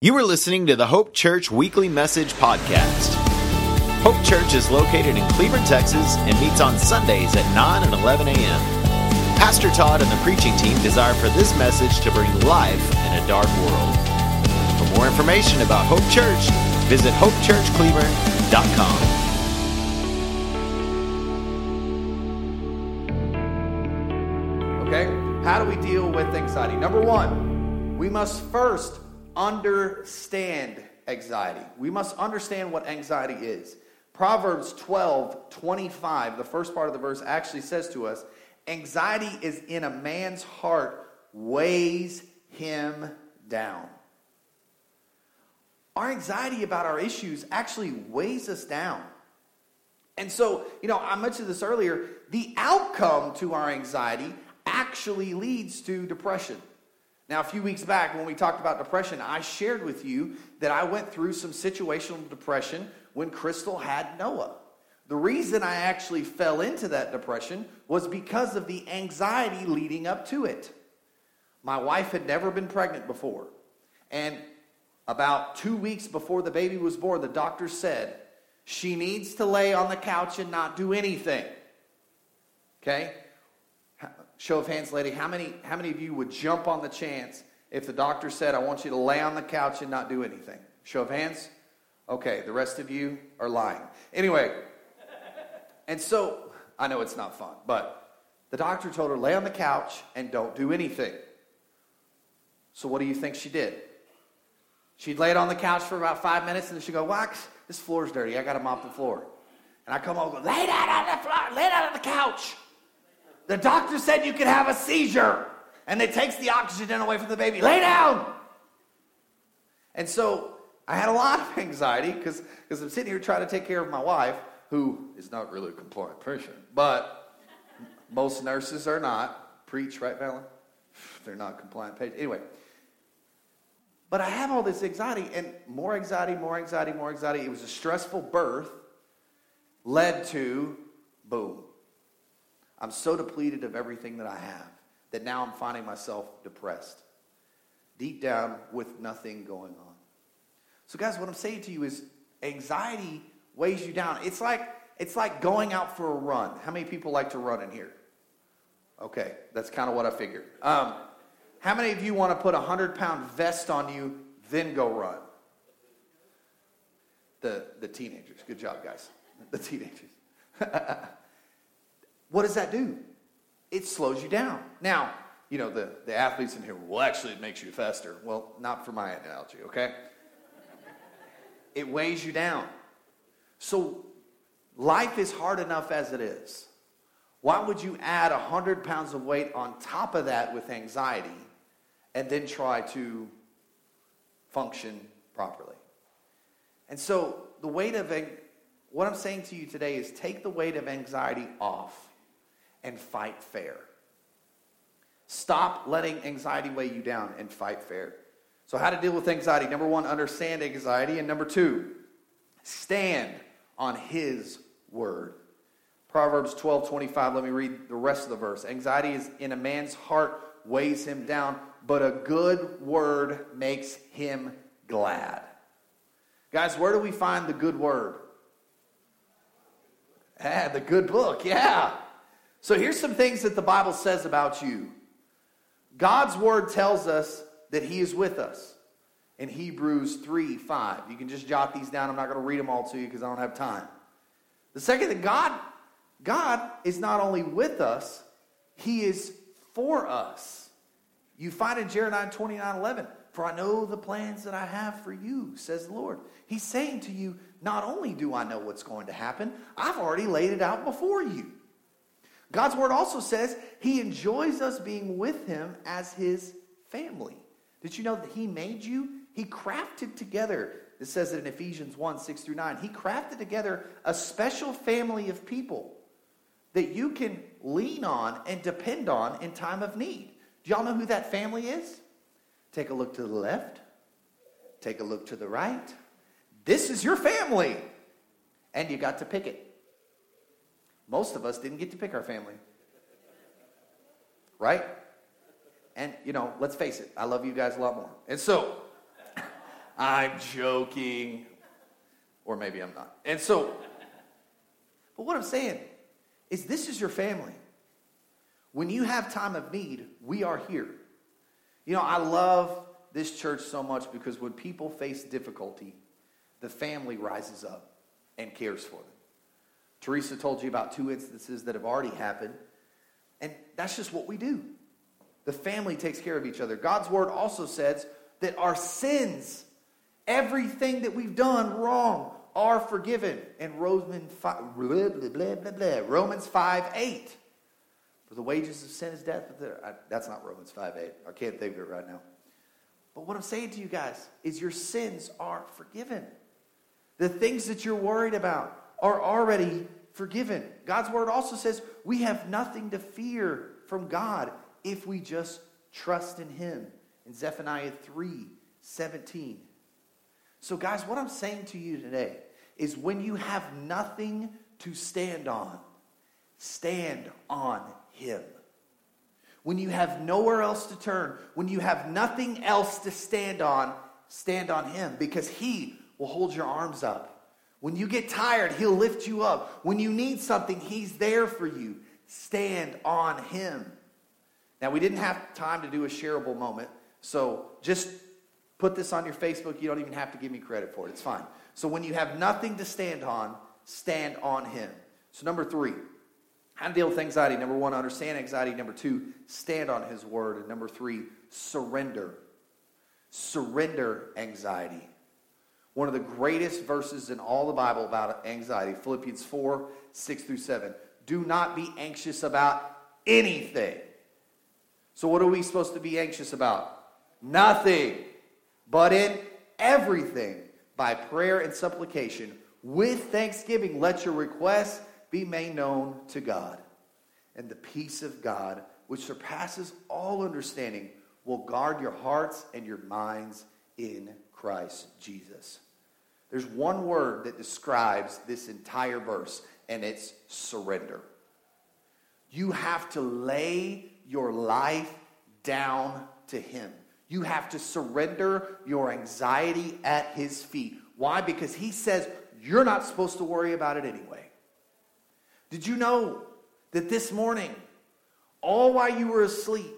You are listening to the Hope Church Weekly Message Podcast. Hope Church is located in Cleveland, Texas, and meets on Sundays at 9 and 11 a.m. Pastor Todd and the preaching team desire for this message to bring life in a dark world. For more information about Hope Church, visit hopechurchcleveland.com. Okay? How do we deal with anxiety? Number one, we must first understand anxiety. We must understand what anxiety is. Proverbs 12, 25, the first part of the verse actually says to us, anxiety is in a man's heart, weighs him down. Our anxiety about our issues actually weighs us down. And so, you know, I mentioned this earlier, the outcome to our anxiety actually leads to depression. Now, a few weeks back when we talked about depression, I shared with you that I went through some situational depression when Crystal had Noah. The reason I actually fell into that depression was because of the anxiety leading up to it. My wife had never been pregnant before. And about two weeks before the baby was born, the doctor said she needs to lay on the couch and not do anything. Okay? Show of hands, lady. How many, how many of you would jump on the chance if the doctor said, I want you to lay on the couch and not do anything? Show of hands. Okay, the rest of you are lying. Anyway, and so I know it's not fun, but the doctor told her, lay on the couch and don't do anything. So what do you think she did? She'd lay it on the couch for about five minutes and then she'd go, Wax, this floor's dirty. I got to mop the floor. And I come over lay down on the floor, lay down on the couch. The doctor said you could have a seizure. And it takes the oxygen away from the baby. Lay down. And so I had a lot of anxiety because I'm sitting here trying to take care of my wife, who is not really a compliant patient, but most nurses are not. Preach, right, Valen? They're not compliant patients. Anyway, but I have all this anxiety, and more anxiety, more anxiety, more anxiety. It was a stressful birth, led to boom, I'm so depleted of everything that I have that now I'm finding myself depressed, deep down with nothing going on. So, guys, what I'm saying to you is anxiety weighs you down. It's like it's like going out for a run. How many people like to run in here? Okay, that's kind of what I figured. Um, how many of you want to put a hundred pound vest on you, then go run? The the teenagers. Good job, guys. The teenagers. what does that do? It slows you down. Now, you know, the, the athletes in here, well, actually, it makes you faster. Well, not for my analogy, okay? it weighs you down. So, life is hard enough as it is. Why would you add 100 pounds of weight on top of that with anxiety and then try to function properly? And so, the weight of what I'm saying to you today is take the weight of anxiety off and fight fair. Stop letting anxiety weigh you down and fight fair. So, how to deal with anxiety? Number one, understand anxiety. And number two, stand on His word. Proverbs 12 25, let me read the rest of the verse. Anxiety is in a man's heart, weighs him down, but a good word makes him glad. Guys, where do we find the good word? Ah, the good book, yeah. So here's some things that the Bible says about you. God's word tells us that he is with us. In Hebrews 3 5. You can just jot these down. I'm not going to read them all to you because I don't have time. The second thing, God, God is not only with us, he is for us. You find in Jeremiah 29 11, for I know the plans that I have for you, says the Lord. He's saying to you, not only do I know what's going to happen, I've already laid it out before you. God's word also says he enjoys us being with him as his family. Did you know that he made you? He crafted together, it says it in Ephesians 1 6 through 9. He crafted together a special family of people that you can lean on and depend on in time of need. Do y'all know who that family is? Take a look to the left, take a look to the right. This is your family. And you got to pick it. Most of us didn't get to pick our family. Right? And, you know, let's face it, I love you guys a lot more. And so, I'm joking. Or maybe I'm not. And so, but what I'm saying is this is your family. When you have time of need, we are here. You know, I love this church so much because when people face difficulty, the family rises up and cares for them. Teresa told you about two instances that have already happened, and that's just what we do. The family takes care of each other. God's word also says that our sins, everything that we've done wrong, are forgiven. In Romans 5, blah, blah, blah, Romans 5 8. For the wages of sin is death. But That's not Romans 5 8. I can't think of it right now. But what I'm saying to you guys is your sins are forgiven. The things that you're worried about are already forgiven. God's word also says we have nothing to fear from God if we just trust in Him. In Zephaniah 3 17. So, guys, what I'm saying to you today is when you have nothing to stand on, stand on Him. When you have nowhere else to turn, when you have nothing else to stand on, stand on Him because He will hold your arms up. When you get tired, He'll lift you up. When you need something, He's there for you. Stand on Him. Now, we didn't have time to do a shareable moment, so just put this on your Facebook. You don't even have to give me credit for it. It's fine. So, when you have nothing to stand on, stand on Him. So, number three, how to deal with anxiety. Number one, understand anxiety. Number two, stand on his word. And number three, surrender. Surrender anxiety. One of the greatest verses in all the Bible about anxiety, Philippians 4 6 through 7. Do not be anxious about anything. So, what are we supposed to be anxious about? Nothing. But in everything, by prayer and supplication, with thanksgiving, let your requests be made known to God. And the peace of God, which surpasses all understanding, will guard your hearts and your minds in Christ Jesus. There's one word that describes this entire verse, and it's surrender. You have to lay your life down to Him. You have to surrender your anxiety at His feet. Why? Because He says you're not supposed to worry about it anyway. Did you know that this morning, all while you were asleep,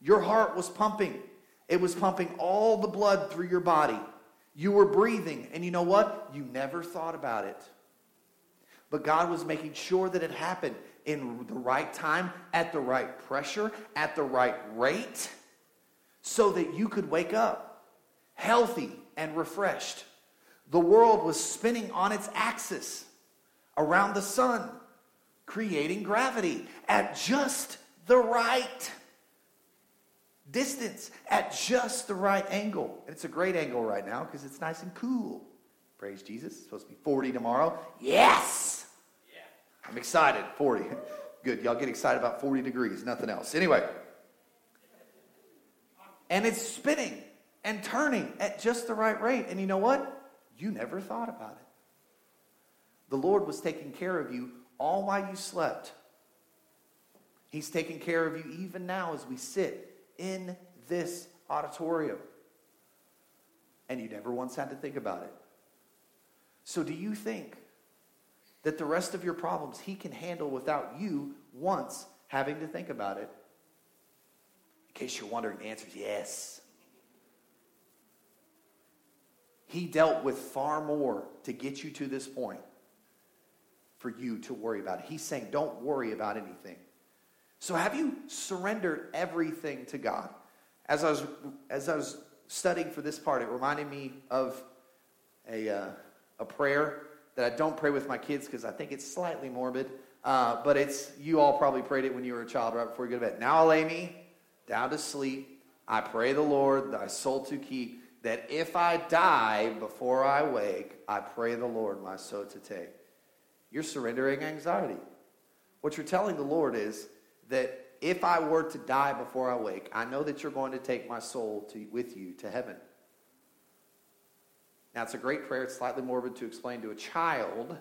your heart was pumping? It was pumping all the blood through your body. You were breathing, and you know what? You never thought about it. But God was making sure that it happened in the right time, at the right pressure, at the right rate, so that you could wake up healthy and refreshed. The world was spinning on its axis around the sun, creating gravity at just the right distance, at just the right angle. And it's a great angle right now because it's nice and cool. Praise Jesus. It's supposed to be 40 tomorrow. Yes! Yeah. I'm excited. 40. Good. Y'all get excited about 40 degrees, nothing else. Anyway. And it's spinning and turning at just the right rate. And you know what? You never thought about it. The Lord was taking care of you all while you slept. He's taking care of you even now as we sit in this auditorium. And you never once had to think about it. So, do you think that the rest of your problems He can handle without you once having to think about it? In case you're wondering, the answer is yes. He dealt with far more to get you to this point for you to worry about. He's saying, don't worry about anything. So have you surrendered everything to God? As I was, as I was studying for this part, it reminded me of a, uh, a prayer that I don't pray with my kids because I think it's slightly morbid. Uh, but it's, you all probably prayed it when you were a child right before you go to bed. Now I lay me down to sleep. I pray the Lord, thy soul to keep, that if I die before I wake, I pray the Lord my soul to take. You're surrendering anxiety. What you're telling the Lord is that if I were to die before I wake, I know that you're going to take my soul to, with you to heaven. Now, it's a great prayer. It's slightly morbid to explain to a child,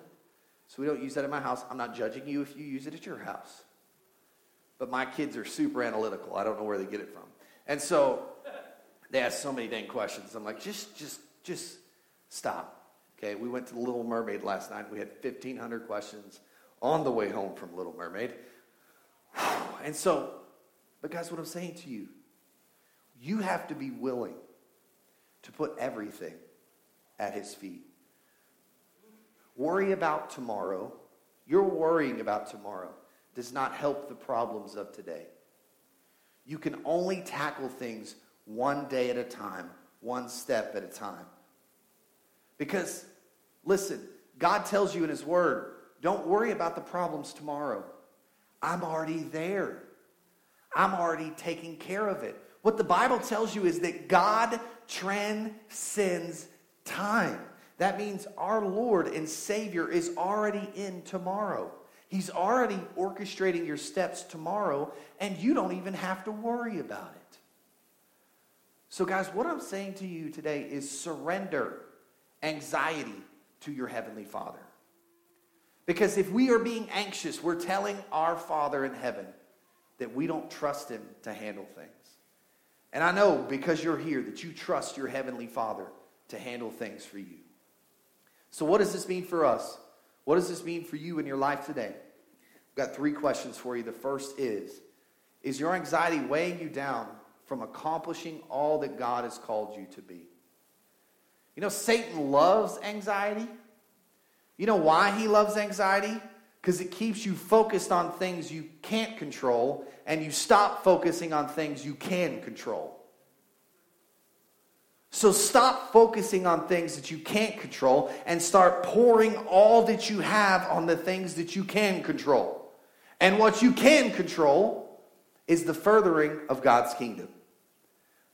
so we don't use that in my house. I'm not judging you if you use it at your house. But my kids are super analytical. I don't know where they get it from. And so they ask so many dang questions. I'm like, just, just, just stop. Okay, we went to the Little Mermaid last night. We had 1,500 questions on the way home from Little Mermaid. And so, but guys, what I'm saying to you, you have to be willing to put everything at his feet. Worry about tomorrow. You're worrying about tomorrow does not help the problems of today. You can only tackle things one day at a time, one step at a time. Because, listen, God tells you in His Word, don't worry about the problems tomorrow. I'm already there. I'm already taking care of it. What the Bible tells you is that God transcends time. That means our Lord and Savior is already in tomorrow. He's already orchestrating your steps tomorrow, and you don't even have to worry about it. So, guys, what I'm saying to you today is surrender anxiety to your Heavenly Father. Because if we are being anxious, we're telling our Father in heaven that we don't trust Him to handle things. And I know because you're here that you trust your Heavenly Father to handle things for you. So, what does this mean for us? What does this mean for you in your life today? I've got three questions for you. The first is Is your anxiety weighing you down from accomplishing all that God has called you to be? You know, Satan loves anxiety. You know why he loves anxiety? Because it keeps you focused on things you can't control and you stop focusing on things you can control. So stop focusing on things that you can't control and start pouring all that you have on the things that you can control. And what you can control is the furthering of God's kingdom.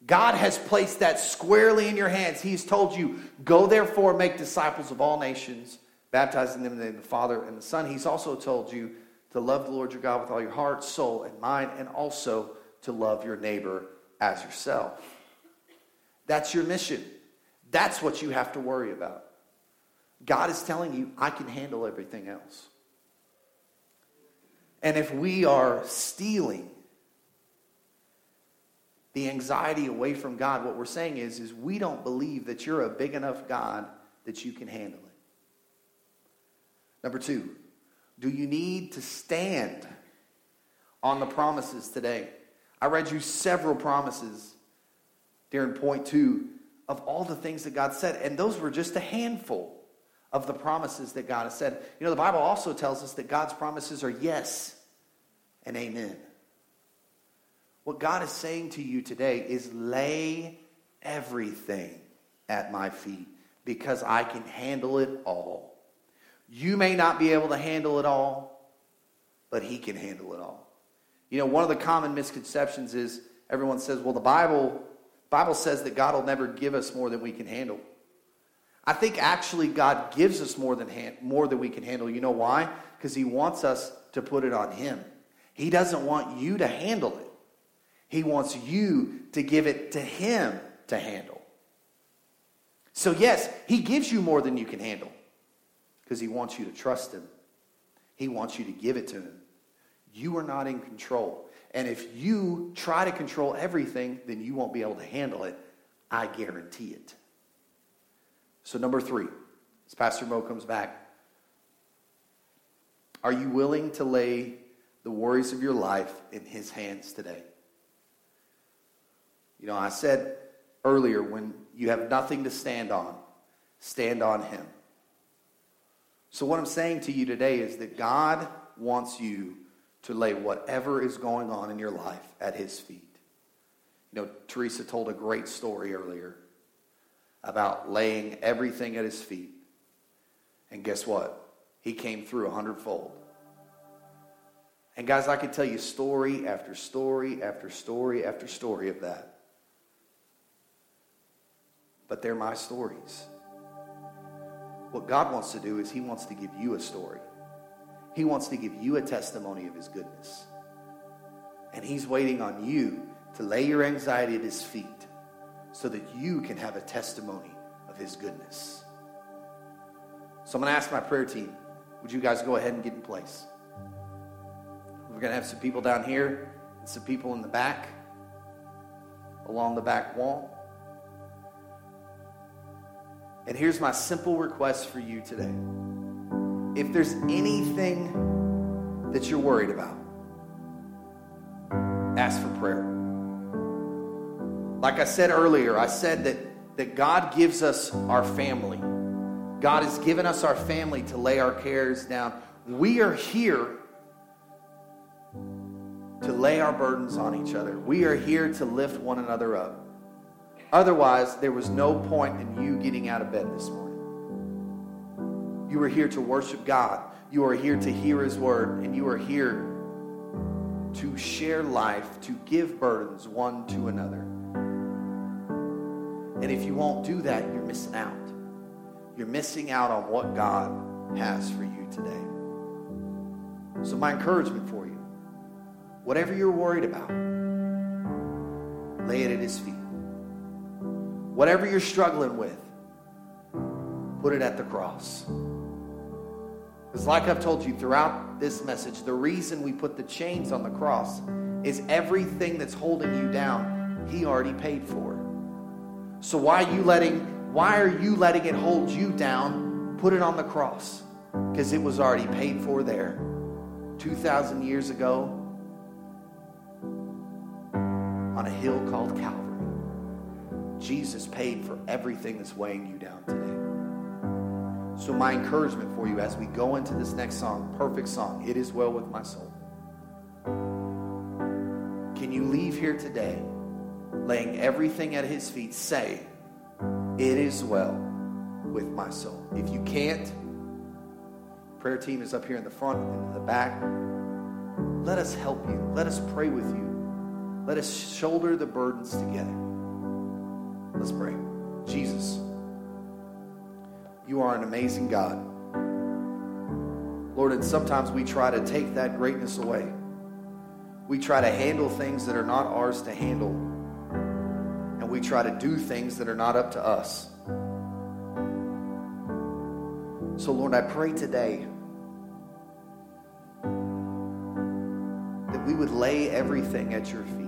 God has placed that squarely in your hands. He's told you, go therefore, make disciples of all nations, baptizing them in the name of the Father and the Son. He's also told you to love the Lord your God with all your heart, soul, and mind, and also to love your neighbor as yourself. That's your mission. That's what you have to worry about. God is telling you, I can handle everything else. And if we are stealing the anxiety away from God, what we're saying is, is we don't believe that you're a big enough God that you can handle it. Number two, do you need to stand on the promises today? I read you several promises during point two of all the things that God said. And those were just a handful of the promises that God has said. You know, the Bible also tells us that God's promises are yes and amen. What God is saying to you today is lay everything at my feet because I can handle it all. You may not be able to handle it all, but He can handle it all. You know, one of the common misconceptions is everyone says, well, the Bible Bible says that God will never give us more than we can handle. I think actually God gives us more than hand, more than we can handle. You know why? Because he wants us to put it on him. He doesn't want you to handle it. He wants you to give it to him to handle. So yes, he gives you more than you can handle because he wants you to trust him. He wants you to give it to him. You are not in control. And if you try to control everything, then you won't be able to handle it. I guarantee it. So, number three, as Pastor Mo comes back, are you willing to lay the worries of your life in his hands today? You know, I said earlier when you have nothing to stand on, stand on him. So, what I'm saying to you today is that God wants you to lay whatever is going on in your life at his feet. You know, Teresa told a great story earlier about laying everything at his feet. And guess what? He came through a hundredfold. And guys, I could tell you story after story after story after story of that. But they're my stories. What God wants to do is He wants to give you a story. He wants to give you a testimony of his goodness. And he's waiting on you to lay your anxiety at his feet so that you can have a testimony of his goodness. So I'm going to ask my prayer team would you guys go ahead and get in place? We're going to have some people down here and some people in the back, along the back wall. And here's my simple request for you today. If there's anything that you're worried about, ask for prayer. Like I said earlier, I said that, that God gives us our family. God has given us our family to lay our cares down. We are here to lay our burdens on each other. We are here to lift one another up. Otherwise, there was no point in you getting out of bed this morning. You are here to worship God. You are here to hear His word, and you are here to share life, to give burdens one to another. And if you won't do that, you're missing out. You're missing out on what God has for you today. So, my encouragement for you whatever you're worried about, lay it at His feet. Whatever you're struggling with, put it at the cross. Because, like I've told you throughout this message, the reason we put the chains on the cross is everything that's holding you down, He already paid for. So, why are you letting, why are you letting it hold you down? Put it on the cross. Because it was already paid for there. 2,000 years ago on a hill called Calvary. Jesus paid for everything that's weighing you down today. So, my encouragement for you as we go into this next song, perfect song, It Is Well With My Soul. Can you leave here today laying everything at His feet? Say, It is well with my soul. If you can't, prayer team is up here in the front and in the back. Let us help you. Let us pray with you. Let us shoulder the burdens together. Let's pray. Jesus, you are an amazing God. Lord, and sometimes we try to take that greatness away. We try to handle things that are not ours to handle. And we try to do things that are not up to us. So, Lord, I pray today that we would lay everything at your feet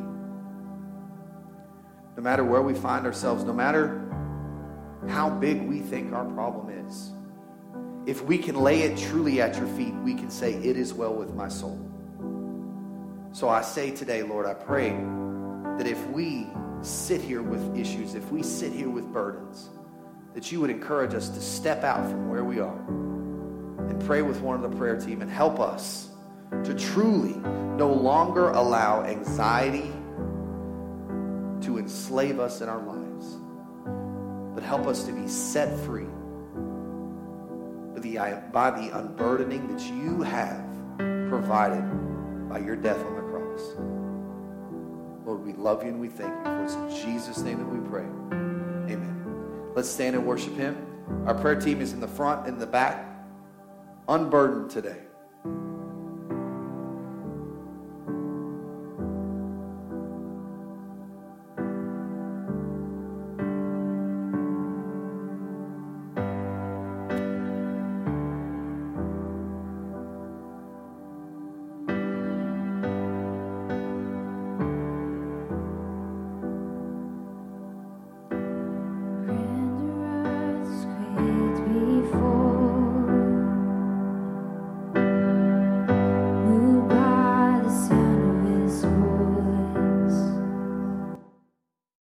no matter where we find ourselves, no matter how big we think our problem is, if we can lay it truly at your feet, we can say, It is well with my soul. So I say today, Lord, I pray that if we sit here with issues, if we sit here with burdens, that you would encourage us to step out from where we are and pray with one of the prayer team and help us to truly no longer allow anxiety to enslave us in our lives, but help us to be set free by the, by the unburdening that you have provided by your death on the cross. Lord, we love you and we thank you. For it's in Jesus' name that we pray. Amen. Let's stand and worship him. Our prayer team is in the front and the back, unburdened today.